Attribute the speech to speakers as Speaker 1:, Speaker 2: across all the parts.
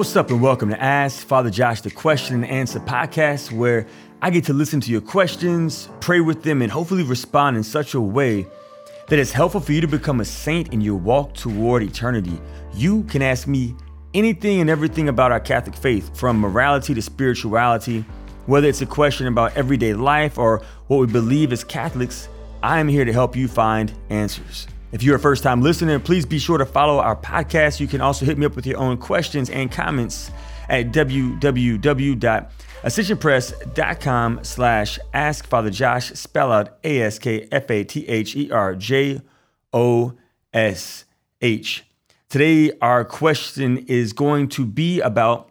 Speaker 1: What's up, and welcome to Ask Father Josh the Question and Answer podcast, where I get to listen to your questions, pray with them, and hopefully respond in such a way that is helpful for you to become a saint in your walk toward eternity. You can ask me anything and everything about our Catholic faith, from morality to spirituality, whether it's a question about everyday life or what we believe as Catholics. I am here to help you find answers. If you're a first time listener, please be sure to follow our podcast. You can also hit me up with your own questions and comments at www.ascensionpress.com slash ask Father Josh, spell out A-S-K-F-A-T-H-E-R-J-O-S-H. Today, our question is going to be about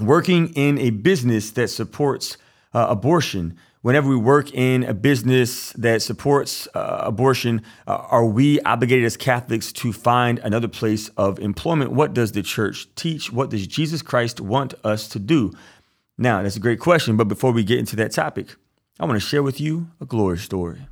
Speaker 1: working in a business that supports uh, abortion whenever we work in a business that supports uh, abortion, uh, are we obligated as Catholics to find another place of employment? What does the church teach? What does Jesus Christ want us to do? Now, that's a great question, but before we get into that topic, I want to share with you a glory story.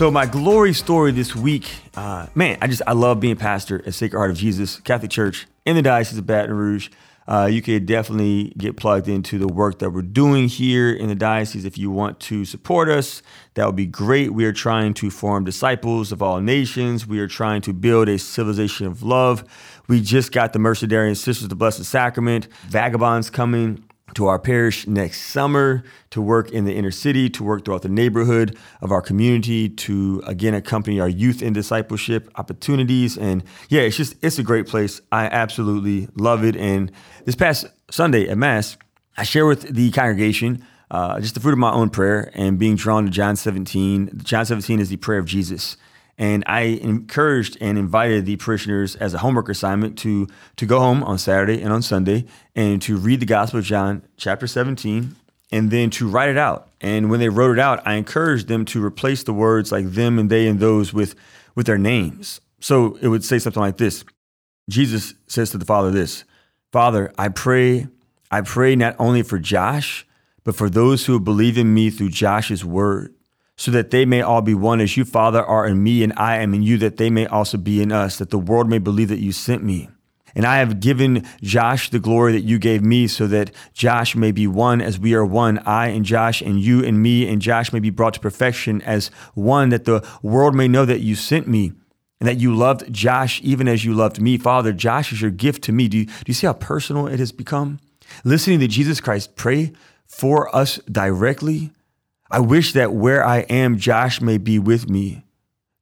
Speaker 1: So my glory story this week, uh, man, I just I love being pastor at Sacred Heart of Jesus Catholic Church in the Diocese of Baton Rouge. Uh, you could definitely get plugged into the work that we're doing here in the diocese. If you want to support us, that would be great. We are trying to form disciples of all nations. We are trying to build a civilization of love. We just got the Mercedarian Sisters of the Blessed Sacrament, Vagabonds coming to our parish next summer to work in the inner city, to work throughout the neighborhood of our community, to again accompany our youth in discipleship opportunities. And yeah, it's just, it's a great place. I absolutely love it. And this past Sunday at Mass, I share with the congregation uh, just the fruit of my own prayer and being drawn to John 17. John 17 is the prayer of Jesus. And I encouraged and invited the parishioners as a homework assignment to, to go home on Saturday and on Sunday and to read the Gospel of John, chapter 17, and then to write it out. And when they wrote it out, I encouraged them to replace the words like them and they and those with, with their names. So it would say something like this Jesus says to the Father this Father, I pray, I pray not only for Josh, but for those who believe in me through Josh's word so that they may all be one as you, Father, are in me and I am in you, that they may also be in us, that the world may believe that you sent me. And I have given Josh the glory that you gave me, so that Josh may be one as we are one, I and Josh, and you and me, and Josh may be brought to perfection as one, that the world may know that you sent me and that you loved Josh even as you loved me. Father, Josh is your gift to me. Do you, do you see how personal it has become? Listening to Jesus Christ pray for us directly I wish that where I am, Josh may be with me.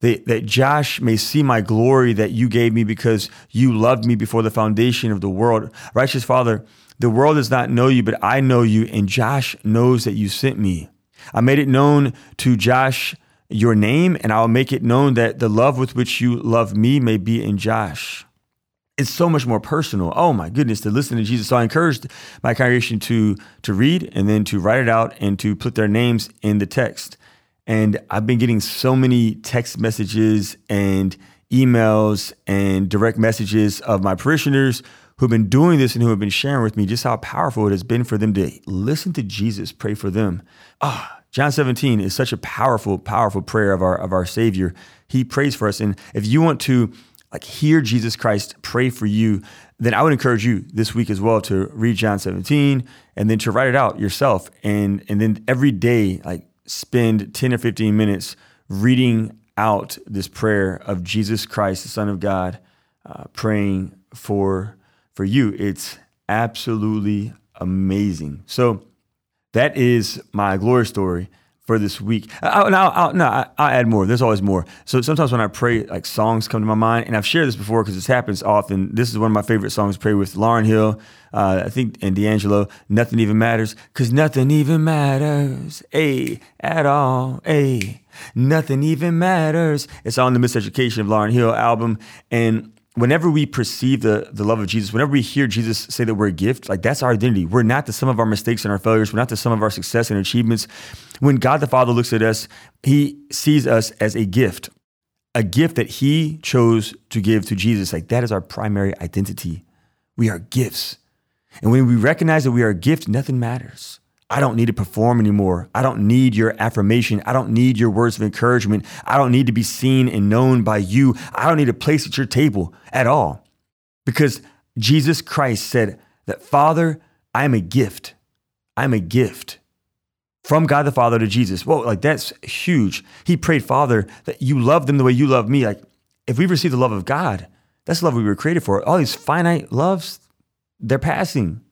Speaker 1: That, that Josh may see my glory that you gave me because you loved me before the foundation of the world. Righteous Father, the world does not know you, but I know you, and Josh knows that you sent me. I made it known to Josh your name, and I'll make it known that the love with which you love me may be in Josh it's so much more personal. Oh my goodness, to listen to Jesus. So I encouraged my congregation to to read and then to write it out and to put their names in the text. And I've been getting so many text messages and emails and direct messages of my parishioners who've been doing this and who have been sharing with me just how powerful it has been for them to listen to Jesus pray for them. Ah, oh, John 17 is such a powerful, powerful prayer of our of our Savior. He prays for us. And if you want to like hear Jesus Christ pray for you, then I would encourage you this week as well to read John 17 and then to write it out yourself. And and then every day, like spend 10 or 15 minutes reading out this prayer of Jesus Christ, the Son of God, uh, praying for for you. It's absolutely amazing. So that is my glory story for this week. I, will I'll, no, I, will add more. There's always more. So sometimes when I pray, like songs come to my mind, and I've shared this before because this happens often. This is one of my favorite songs to pray with Lauryn Hill, uh, I think, and D'Angelo. Nothing even matters, cause nothing even matters, a at all, a nothing even matters. It's on the Miseducation of Lauryn Hill album, and whenever we perceive the, the love of Jesus, whenever we hear Jesus say that we're a gift, like that's our identity. We're not the sum of our mistakes and our failures. We're not the sum of our success and achievements. When God the Father looks at us, he sees us as a gift, a gift that he chose to give to Jesus. Like that is our primary identity. We are gifts. And when we recognize that we are a gift, nothing matters. I don't need to perform anymore. I don't need your affirmation. I don't need your words of encouragement. I don't need to be seen and known by you. I don't need a place at your table at all. Because Jesus Christ said that, Father, I am a gift. I'm a gift from God the Father to Jesus. Whoa, like that's huge. He prayed, Father, that you love them the way you love me. Like, if we receive the love of God, that's the love we were created for. All these finite loves, they're passing.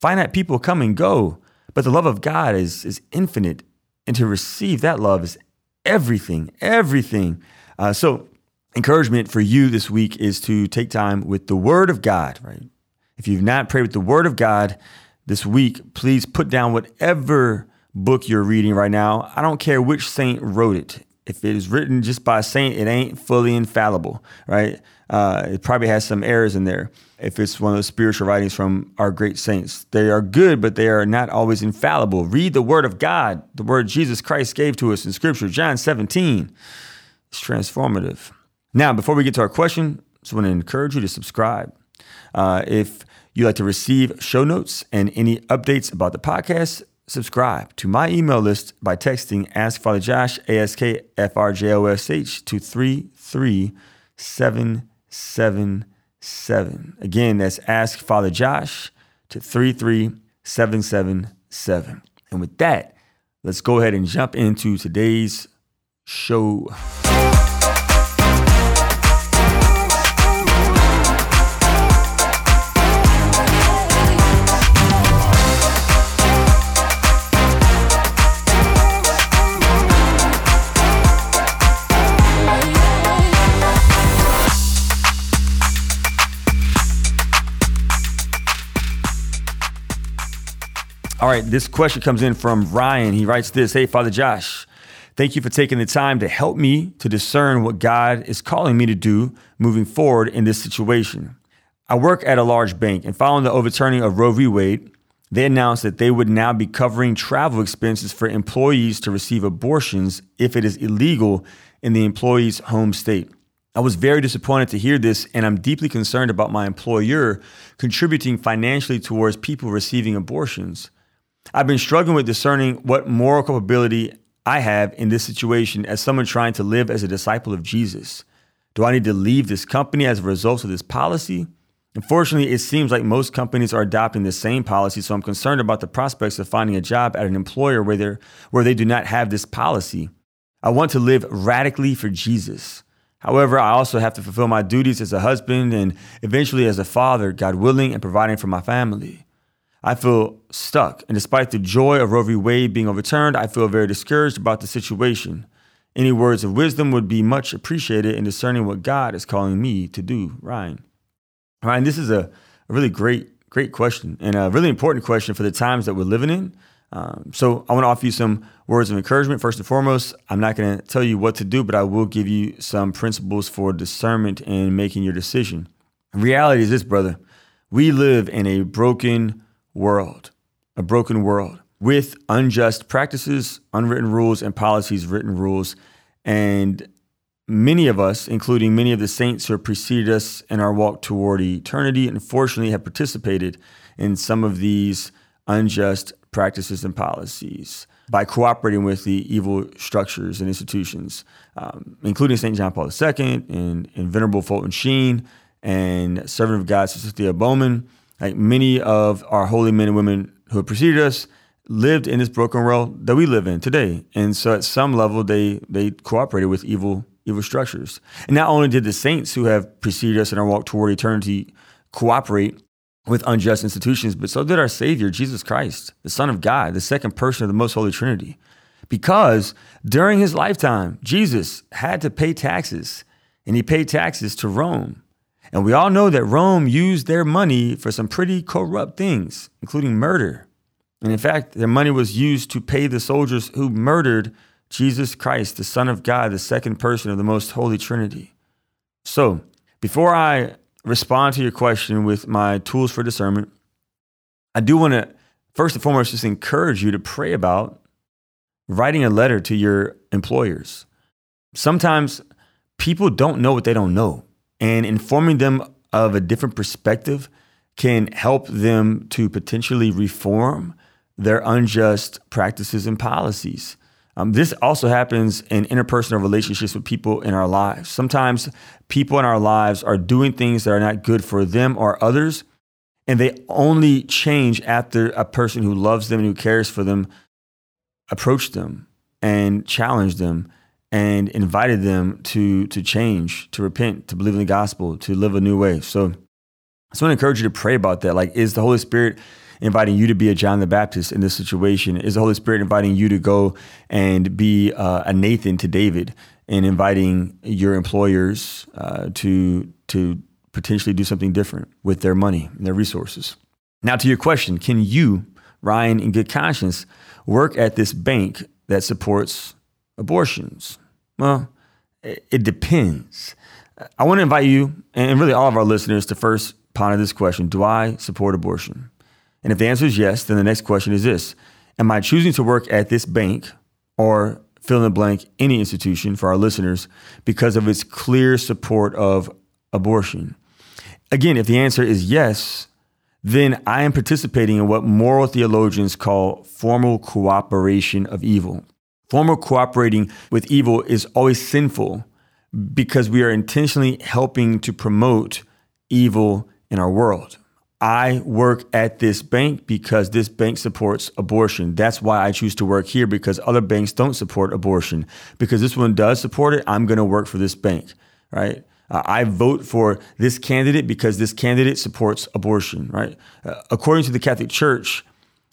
Speaker 1: Finite people come and go. But the love of God is, is infinite. And to receive that love is everything, everything. Uh, so, encouragement for you this week is to take time with the Word of God, right? If you've not prayed with the Word of God this week, please put down whatever book you're reading right now. I don't care which saint wrote it. If it is written just by a saint, it ain't fully infallible, right? Uh, it probably has some errors in there if it's one of those spiritual writings from our great saints. They are good, but they are not always infallible. Read the word of God, the word Jesus Christ gave to us in Scripture, John 17. It's transformative. Now, before we get to our question, I just want to encourage you to subscribe. Uh, if you'd like to receive show notes and any updates about the podcast, subscribe to my email list by texting Ask Father Josh, A S K F R J O S H, to 33777. Seven. Again, that's Ask Father Josh to 33777. And with that, let's go ahead and jump into today's show. All right, this question comes in from Ryan. He writes this Hey, Father Josh, thank you for taking the time to help me to discern what God is calling me to do moving forward in this situation. I work at a large bank, and following the overturning of Roe v. Wade, they announced that they would now be covering travel expenses for employees to receive abortions if it is illegal in the employee's home state. I was very disappointed to hear this, and I'm deeply concerned about my employer contributing financially towards people receiving abortions. I've been struggling with discerning what moral culpability I have in this situation as someone trying to live as a disciple of Jesus. Do I need to leave this company as a result of this policy? Unfortunately, it seems like most companies are adopting the same policy, so I'm concerned about the prospects of finding a job at an employer where, where they do not have this policy. I want to live radically for Jesus. However, I also have to fulfill my duties as a husband and eventually as a father, God willing, and providing for my family. I feel stuck. And despite the joy of Roe v. Wade being overturned, I feel very discouraged about the situation. Any words of wisdom would be much appreciated in discerning what God is calling me to do, Ryan. Ryan, this is a, a really great, great question and a really important question for the times that we're living in. Um, so I want to offer you some words of encouragement. First and foremost, I'm not going to tell you what to do, but I will give you some principles for discernment and making your decision. reality is this, brother. We live in a broken, world, a broken world with unjust practices, unwritten rules, and policies, written rules. And many of us, including many of the saints who have preceded us in our walk toward eternity, unfortunately have participated in some of these unjust practices and policies by cooperating with the evil structures and institutions, um, including St. John Paul II and, and Venerable Fulton Sheen and Servant of God, Sister Thea Bowman, like many of our holy men and women who have preceded us lived in this broken world that we live in today. And so at some level they they cooperated with evil evil structures. And not only did the saints who have preceded us in our walk toward eternity cooperate with unjust institutions, but so did our Savior, Jesus Christ, the Son of God, the second person of the most holy Trinity. Because during his lifetime, Jesus had to pay taxes, and he paid taxes to Rome. And we all know that Rome used their money for some pretty corrupt things, including murder. And in fact, their money was used to pay the soldiers who murdered Jesus Christ, the Son of God, the second person of the most holy Trinity. So, Before I respond to your question with my tools for discernment, I do want to first and foremost just encourage you to pray about writing a letter to your employers. Sometimes people don't know what they don't know, and informing them of a different perspective can help them to potentially reform their unjust practices and policies. Um, this also happens in interpersonal relationships with people in our lives. Sometimes people in our lives are doing things that are not good for them or others, and they only change after a person who loves them and who cares for them approached them and challenged them and invited them to to change, to repent, to believe in the gospel, to live a new way. So I just want to encourage you to pray about that. Like, is the Holy Spirit inviting you to be a John the Baptist in this situation? Is the Holy Spirit inviting you to go and be uh, a Nathan to David and inviting your employers uh, to to potentially do something different with their money and their resources? Now, to your question, can you, Ryan, in good conscience, work at this bank that supports abortions? Well, it depends. I want to invite you and really all of our listeners to first ponder this question Do I support abortion? And if the answer is yes, then the next question is this Am I choosing to work at this bank or fill in the blank, any institution for our listeners because of its clear support of abortion? Again, if the answer is yes, then I am participating in what moral theologians call formal cooperation of evil. Formal cooperating with evil is always sinful because we are intentionally helping to promote evil in our world. I work at this bank because this bank supports abortion. That's why I choose to work here because other banks don't support abortion. Because this one does support it, I'm going to work for this bank, right? Uh, I vote for this candidate because this candidate supports abortion, right? Uh, according to the Catholic Church,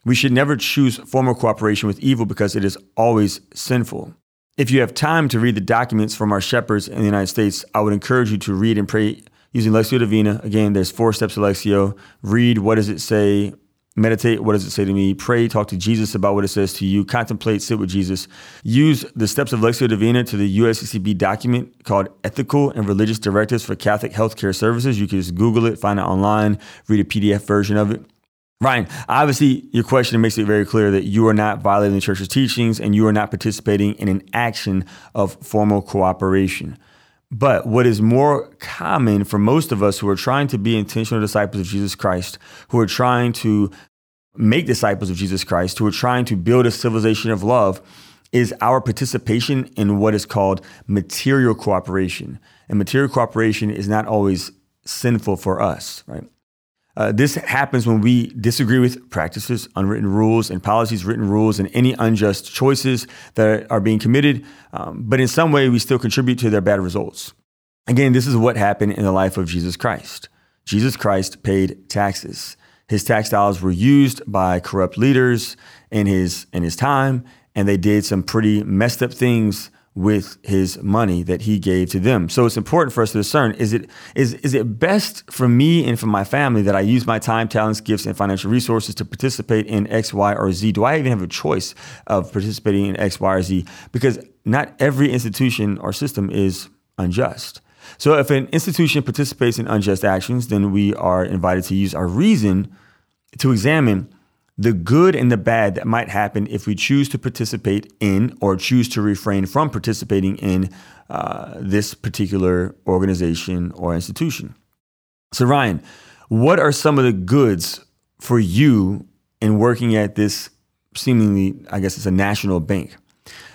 Speaker 1: we should never choose formal cooperation with evil because it is always sinful. If you have time to read the documents from our shepherds in the United States, I would encourage you to read and pray using Lectio Divina. Again, there's four steps of Lectio. Read what does it say, meditate what does it say to me, pray, talk to Jesus about what it says to you, contemplate, sit with Jesus. Use the steps of Lectio Divina to the USCCB document called Ethical and Religious Directives for Catholic Healthcare Services. You can just Google it, find it online, read a PDF version of it. Ryan, obviously, your question makes it very clear that you are not violating the church's teachings and you are not participating in an action of formal cooperation. But what is more common for most of us who are trying to be intentional disciples of Jesus Christ, who are trying to make disciples of Jesus Christ, who are trying to build a civilization of love, is our participation in what is called material cooperation. And material cooperation is not always sinful for us, right? Uh, this happens when we disagree with practices, unwritten rules, and policies, written rules, and any unjust choices that are being committed. Um, but in some way, we still contribute to their bad results. Again, this is what happened in the life of Jesus Christ. Jesus Christ paid taxes. His tax dollars were used by corrupt leaders in his in his time, and they did some pretty messed up things with his money that he gave to them. So it's important for us to discern is it is is it best for me and for my family that I use my time, talents, gifts and financial resources to participate in X, Y or Z? Do I even have a choice of participating in X, Y or Z? Because not every institution or system is unjust. So if an institution participates in unjust actions, then we are invited to use our reason to examine the good and the bad that might happen if we choose to participate in or choose to refrain from participating in uh, this particular organization or institution. So, Ryan, what are some of the goods for you in working at this seemingly, I guess it's a national bank?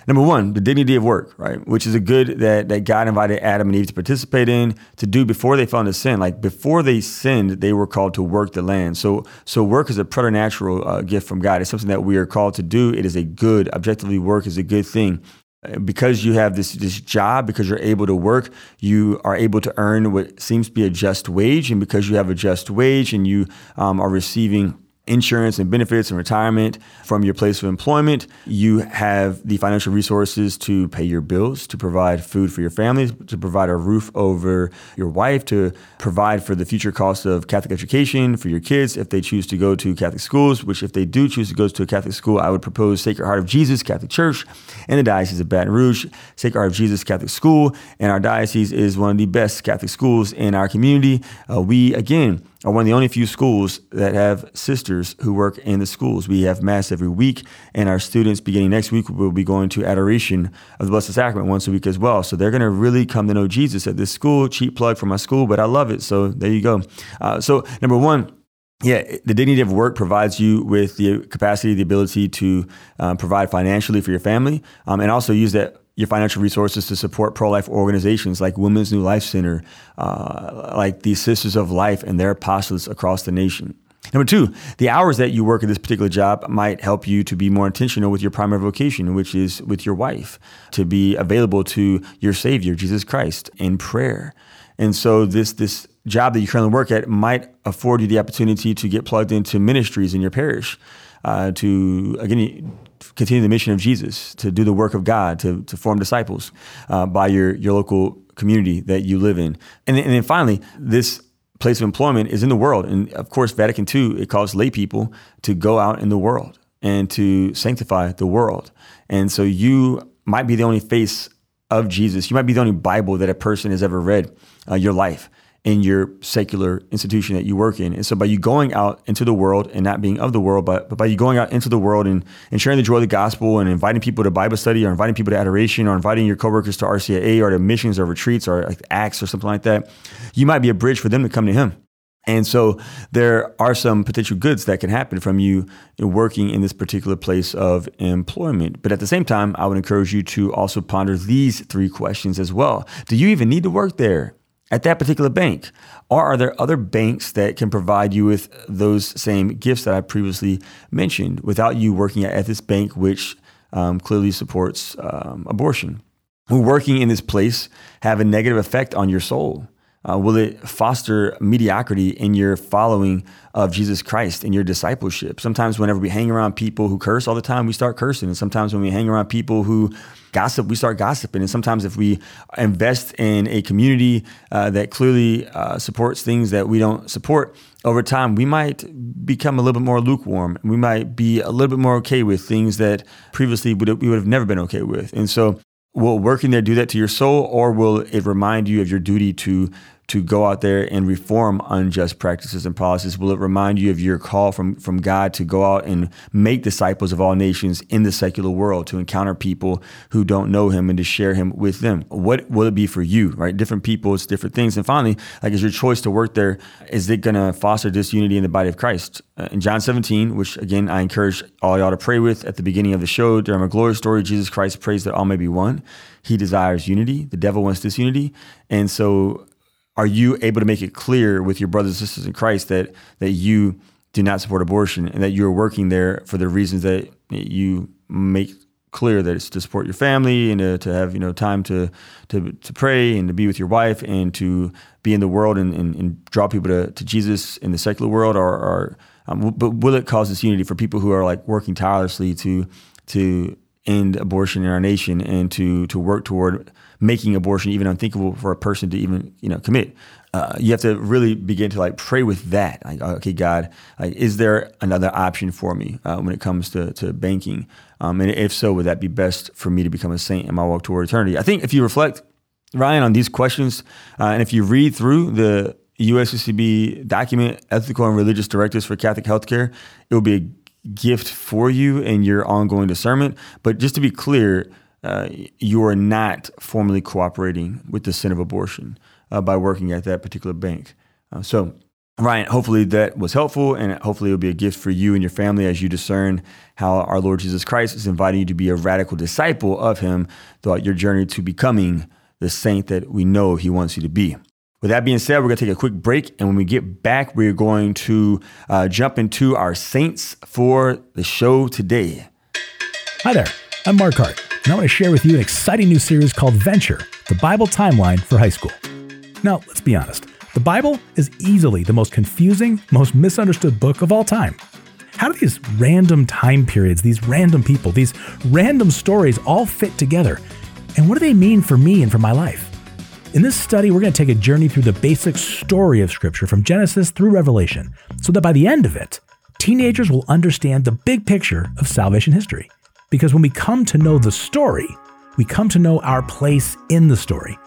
Speaker 1: Number one, the dignity of work, right? Which is a good that, that God invited Adam and Eve to participate in, to do before they fell into sin. Like before they sinned, they were called to work the land. So, so work is a preternatural uh, gift from God. It's something that we are called to do. It is a good, objectively, work is a good thing. Uh, because you have this this job, because you're able to work, you are able to earn what seems to be a just wage, and because you have a just wage and you um, are receiving insurance and benefits and retirement from your place of employment. You have the financial resources to pay your bills, to provide food for your family, to provide a roof over your wife, to provide for the future costs of Catholic education for your kids if they choose to go to Catholic schools, which if they do choose to go to a Catholic school, I would propose Sacred Heart of Jesus Catholic Church and the Diocese of Baton Rouge, Sacred Heart of Jesus Catholic School. And our diocese is one of the best Catholic schools in our community. Uh, we, again, are one of the only few schools that have sisters who work in the schools. We have Mass every week, and our students, beginning next week, will be going to Adoration of the Blessed Sacrament once a week as well. So they're going to really come to know Jesus at this school. Cheap plug for my school, but I love it. So there you go. Uh, so, number one, yeah, the dignity of work provides you with the capacity, the ability to um, provide financially for your family, um, and also use that your financial resources to support pro-life organizations like Women's New Life Center, uh, like the Sisters of Life and their apostles across the nation. Number two, the hours that you work at this particular job might help you to be more intentional with your primary vocation, which is with your wife, to be available to your Savior, Jesus Christ, in prayer. And so this this job that you currently work at might afford you the opportunity to get plugged into ministries in your parish, uh, to again continue the mission of Jesus, to do the work of God, to, to form disciples uh, by your, your local community that you live in. And then, and then finally, this place of employment is in the world. And of course, Vatican II, it calls lay people to go out in the world and to sanctify the world. And so you might be the only face of Jesus. You might be the only Bible that a person has ever read uh, your life in your secular institution that you work in. And so by you going out into the world and not being of the world, but, but by you going out into the world and, and sharing the joy of the gospel and inviting people to Bible study or inviting people to adoration or inviting your coworkers to RCIA or to missions or retreats or like acts or something like that, you might be a bridge for them to come to him. And so there are some potential goods that can happen from you working in this particular place of employment. But at the same time, I would encourage you to also ponder these three questions as well. Do you even need to work there? At that particular bank? Or are there other banks that can provide you with those same gifts that I previously mentioned without you working at, this bank, which um, clearly supports um, abortion? Working in this place have a negative effect on your soul? Uh, will it foster mediocrity in your following of Jesus Christ in your discipleship? Sometimes, whenever we hang around people who curse all the time, we start cursing. And sometimes, when we hang around people who gossip, we start gossiping. And sometimes, if we invest in a community uh, that clearly uh, supports things that we don't support, over time, we might become a little bit more lukewarm. We might be a little bit more okay with things that previously we would have never been okay with. And so, Will working there do that to your soul, or will it remind you of your duty to to go out there and reform unjust practices and policies? Will it remind you of your call from, from God to go out and make disciples of all nations in the secular world, to encounter people who don't know Him and to share Him with them? What will it be for you, right? Different people, it's different things. And finally, like, is your choice to work there, is it going to foster disunity in the body of Christ? Uh, in John 17, which again, I encourage all y'all to pray with at the beginning of the show, during a glory story, Jesus Christ prays that all may be one. He desires unity. The devil wants disunity. And so are you able to make it clear with your brothers and sisters in Christ that that you do not support abortion and that you're working there for the reasons that you make clear that it's to support your family and to, to have you know time to, to to pray and to be with your wife and to be in the world and, and, and draw people to, to Jesus in the secular world or, or um, but will it cause disunity for people who are like working tirelessly to to end abortion in our nation and to to work toward making abortion even unthinkable for a person to even you know commit. Uh, you have to really begin to like pray with that. Like, okay, God, like, is there another option for me uh, when it comes to to banking? Um, and if so, would that be best for me to become a saint in my walk toward eternity? I think if you reflect, Ryan, on these questions, uh, and if you read through the USCCB document, Ethical and Religious Directives for Catholic Healthcare, it will be a gift for you in your ongoing discernment. But just to be clear, uh, you are not formally cooperating with the sin of abortion uh, by working at that particular bank. Uh, so, Ryan, hopefully that was helpful, and hopefully it'll be a gift for you and your family as you discern how our Lord Jesus Christ is inviting you to be a radical disciple of Him throughout your journey to becoming the saint that we know He wants you to be. With that being said, we're going to take a quick break. And when we get back, we're going to uh, jump into our saints for the show today.
Speaker 2: Hi there. I'm Mark Hart, and I want to share with you an exciting new series called Venture The Bible Timeline for High School. Now, let's be honest. The Bible is easily the most confusing, most misunderstood book of all time. How do these random time periods, these random people, these random stories all fit together? And what do they mean for me and for my life? In this study, we're going to take a journey through the basic story of Scripture from Genesis through Revelation, so that by the end of it, teenagers will understand the big picture of salvation history. Because when we come to know the story, we come to know our place in the story.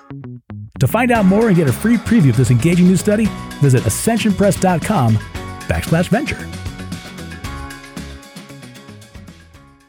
Speaker 2: To find out more and get a free preview of this engaging new study, visit ascensionpress.com backslash venture.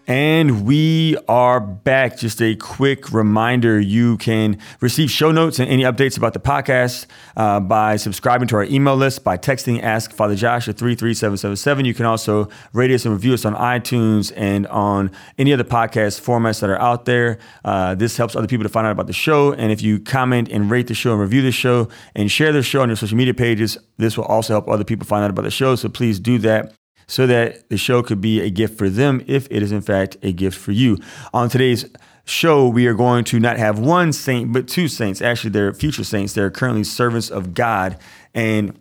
Speaker 1: And we are back. Just a quick reminder you can receive show notes and any updates about the podcast uh, by subscribing to our email list, by texting Ask Father Josh at 33777. You can also rate us and review us on iTunes and on any other podcast formats that are out there. Uh, this helps other people to find out about the show. And if you comment and rate the show and review the show and share the show on your social media pages, this will also help other people find out about the show. So please do that so that the show could be a gift for them if it is in fact a gift for you. On today's show, we are going to not have one saint, but two saints. Actually, they're future saints. They're currently servants of God. And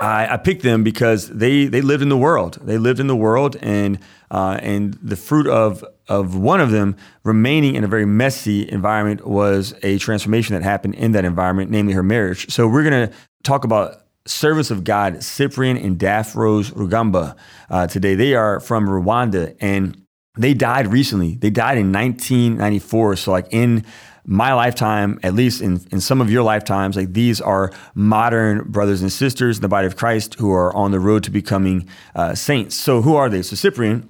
Speaker 1: I, I picked them because they, they lived in the world. They lived in the world, and, uh, and the fruit of, of one of them remaining in a very messy environment was a transformation that happened in that environment, namely her marriage. So, we're going to talk about servants of God, Cyprian and Daphrose Rugamba, uh, today. They are from Rwanda and they died recently. They died in 1994. So, like in my lifetime, at least in, in some of your lifetimes, like these are modern brothers and sisters in the body of Christ who are on the road to becoming uh, saints. So, who are they? So, Cyprian,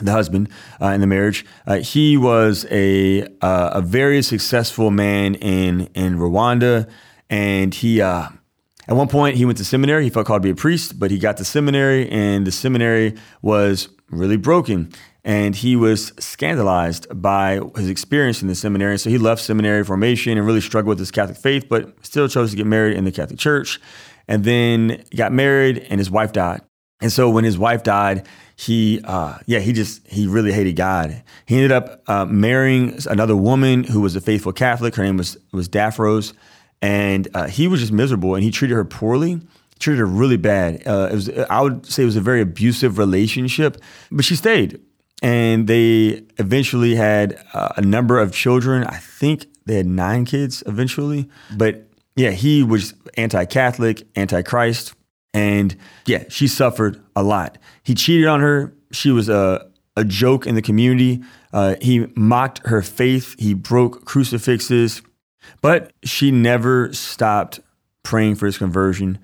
Speaker 1: the husband uh, in the marriage, uh, he was a uh, a very successful man in in Rwanda, and he uh, at one point, he went to seminary. He felt called to be a priest, but he got to seminary, and the seminary was really broken. And he was scandalized by his experience in the seminary. So he left seminary formation and really struggled with his Catholic faith, but still chose to get married in the Catholic Church. And then got married, and his wife died. And so when his wife died, he, uh, yeah, he just, he really hated God. He ended up uh, marrying another woman who was a faithful Catholic. Her name was, was Daphrose and uh, he was just miserable, and he treated her poorly. Treated her really bad. Uh, it was, I would say, it was a very abusive relationship, but she stayed, and they eventually had uh, a number of children. I think they had nine kids eventually, but yeah, he was anti-Catholic, anti-Christ, and yeah, she suffered a lot. He cheated on her. She was a a joke in the community. Uh, he mocked her faith. He broke crucifixes. But she never stopped praying for his conversion.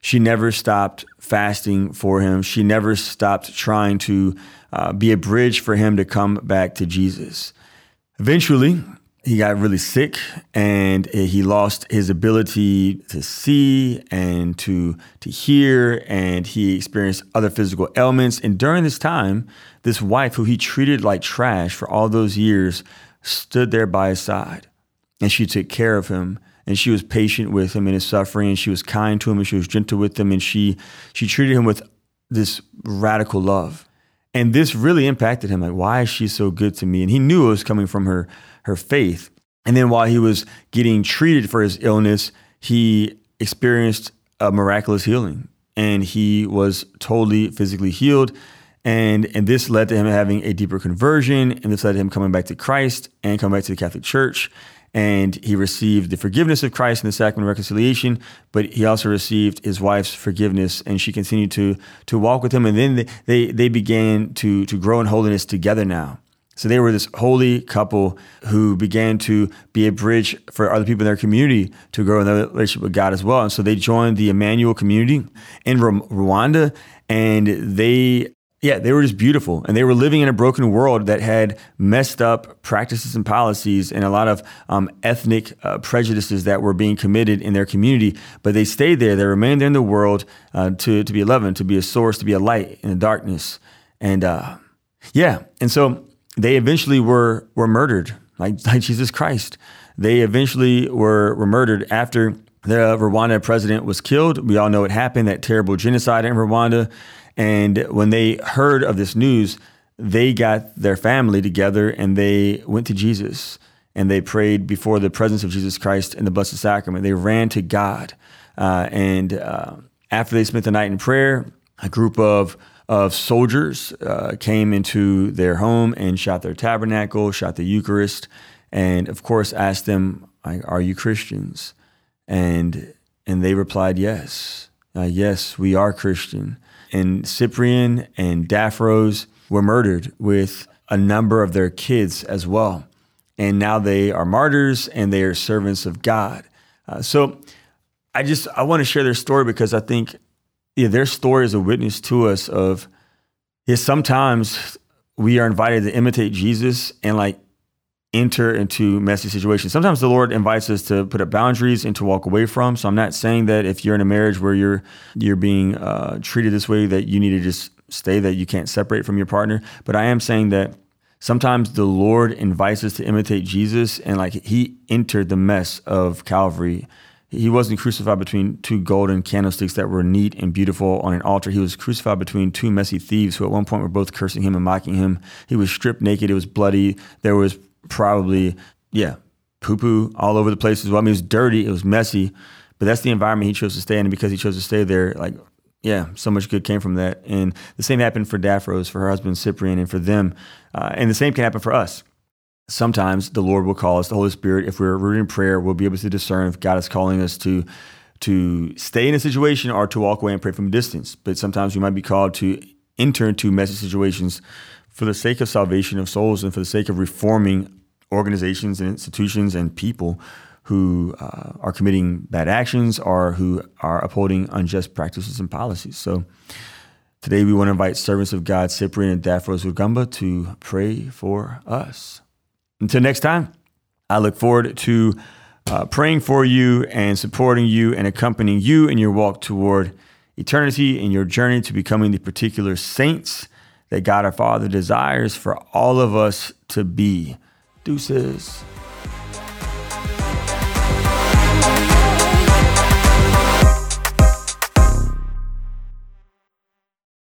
Speaker 1: She never stopped fasting for him. She never stopped trying to uh, be a bridge for him to come back to Jesus. Eventually, he got really sick and he lost his ability to see and to to hear and he experienced other physical ailments and during this time this wife who he treated like trash for all those years stood there by his side and she took care of him. And she was patient with him in his suffering. And she was kind to him and she was gentle with him and she she treated him with this radical love. And this really impacted him like why is she so good to me? And he knew it was coming from her her faith. And then while he was getting treated for his illness he experienced a miraculous healing. And he was totally physically healed. And and this led to him having a deeper conversion. And this led to him coming back to Christ and coming back to the Catholic Church and he received the forgiveness of Christ in the sacrament of reconciliation, but he also received his wife's forgiveness, and she continued to to walk with him. And then they they, they began to to grow in holiness together now. So they were this holy couple who began to be a bridge for other people in their community to grow in their relationship with God as well. And so they joined the Emmanuel community in Rwanda, and they yeah, they were just beautiful. And they were living in a broken world that had messed up practices and policies and a lot of um, ethnic uh, prejudices that were being committed in their community. But they stayed there. They remained there in the world uh, to, to be loving, to be a source, to be a light in the darkness. And uh, yeah, and so they eventually were, were murdered, like, like Jesus Christ. They eventually were, were murdered after the Rwanda president was killed. We all know what happened, that terrible genocide in Rwanda. And when they heard of this news, they got their family together and they went to Jesus and they prayed before the presence of Jesus Christ in the Blessed Sacrament. They ran to God. Uh, and uh, after they spent the night in prayer, a group of of soldiers uh, came into their home and shot their tabernacle, shot the Eucharist, and of course asked them, "Are you Christians?" And and they replied, "Yes, uh, yes, we are Christian." And Cyprian and Daphrose were murdered with a number of their kids as well, and now they are martyrs and they are servants of God. Uh, so, I just I want to share their story because I think yeah, their story is a witness to us of yeah, sometimes we are invited to imitate Jesus and like enter into messy situations. Sometimes the Lord invites us to put up boundaries and to walk away from. So I'm not saying that if you're in a marriage where you're you're being uh, treated this way that you need to just stay that you can't separate from your partner. But I am saying that sometimes the Lord invites us to imitate Jesus and like he entered the mess of Calvary he wasn't crucified between two golden candlesticks that were neat and beautiful on an altar. He was crucified between two messy thieves who at one point were both cursing him and mocking him. He was stripped naked. It was bloody. There was probably, yeah, poo poo all over the place as well. I mean, it was dirty. It was messy, but that's the environment he chose to stay in. And because he chose to stay there, like, yeah, so much good came from that. And the same happened for Daphrose, for her husband Cyprian, and for them. Uh, and the same can happen for us sometimes the Lord will call us, the Holy Spirit, if we're rooted in prayer, we'll be able to discern if God is calling us to to stay in a situation or to walk away and pray from a distance. But sometimes we might be called to enter into messy situations for the sake of salvation of souls and for the sake of reforming organizations and institutions and people who uh, are committing bad actions or who are upholding unjust practices and policies. So today we want to invite servants of God, Cyprian and Daphrose Rugamba, to pray for us. Until next time, I look forward to uh, praying for you and supporting you and accompanying you in your walk toward eternity and your journey to becoming the particular saints that God our Father desires for all of us to be. Deuces.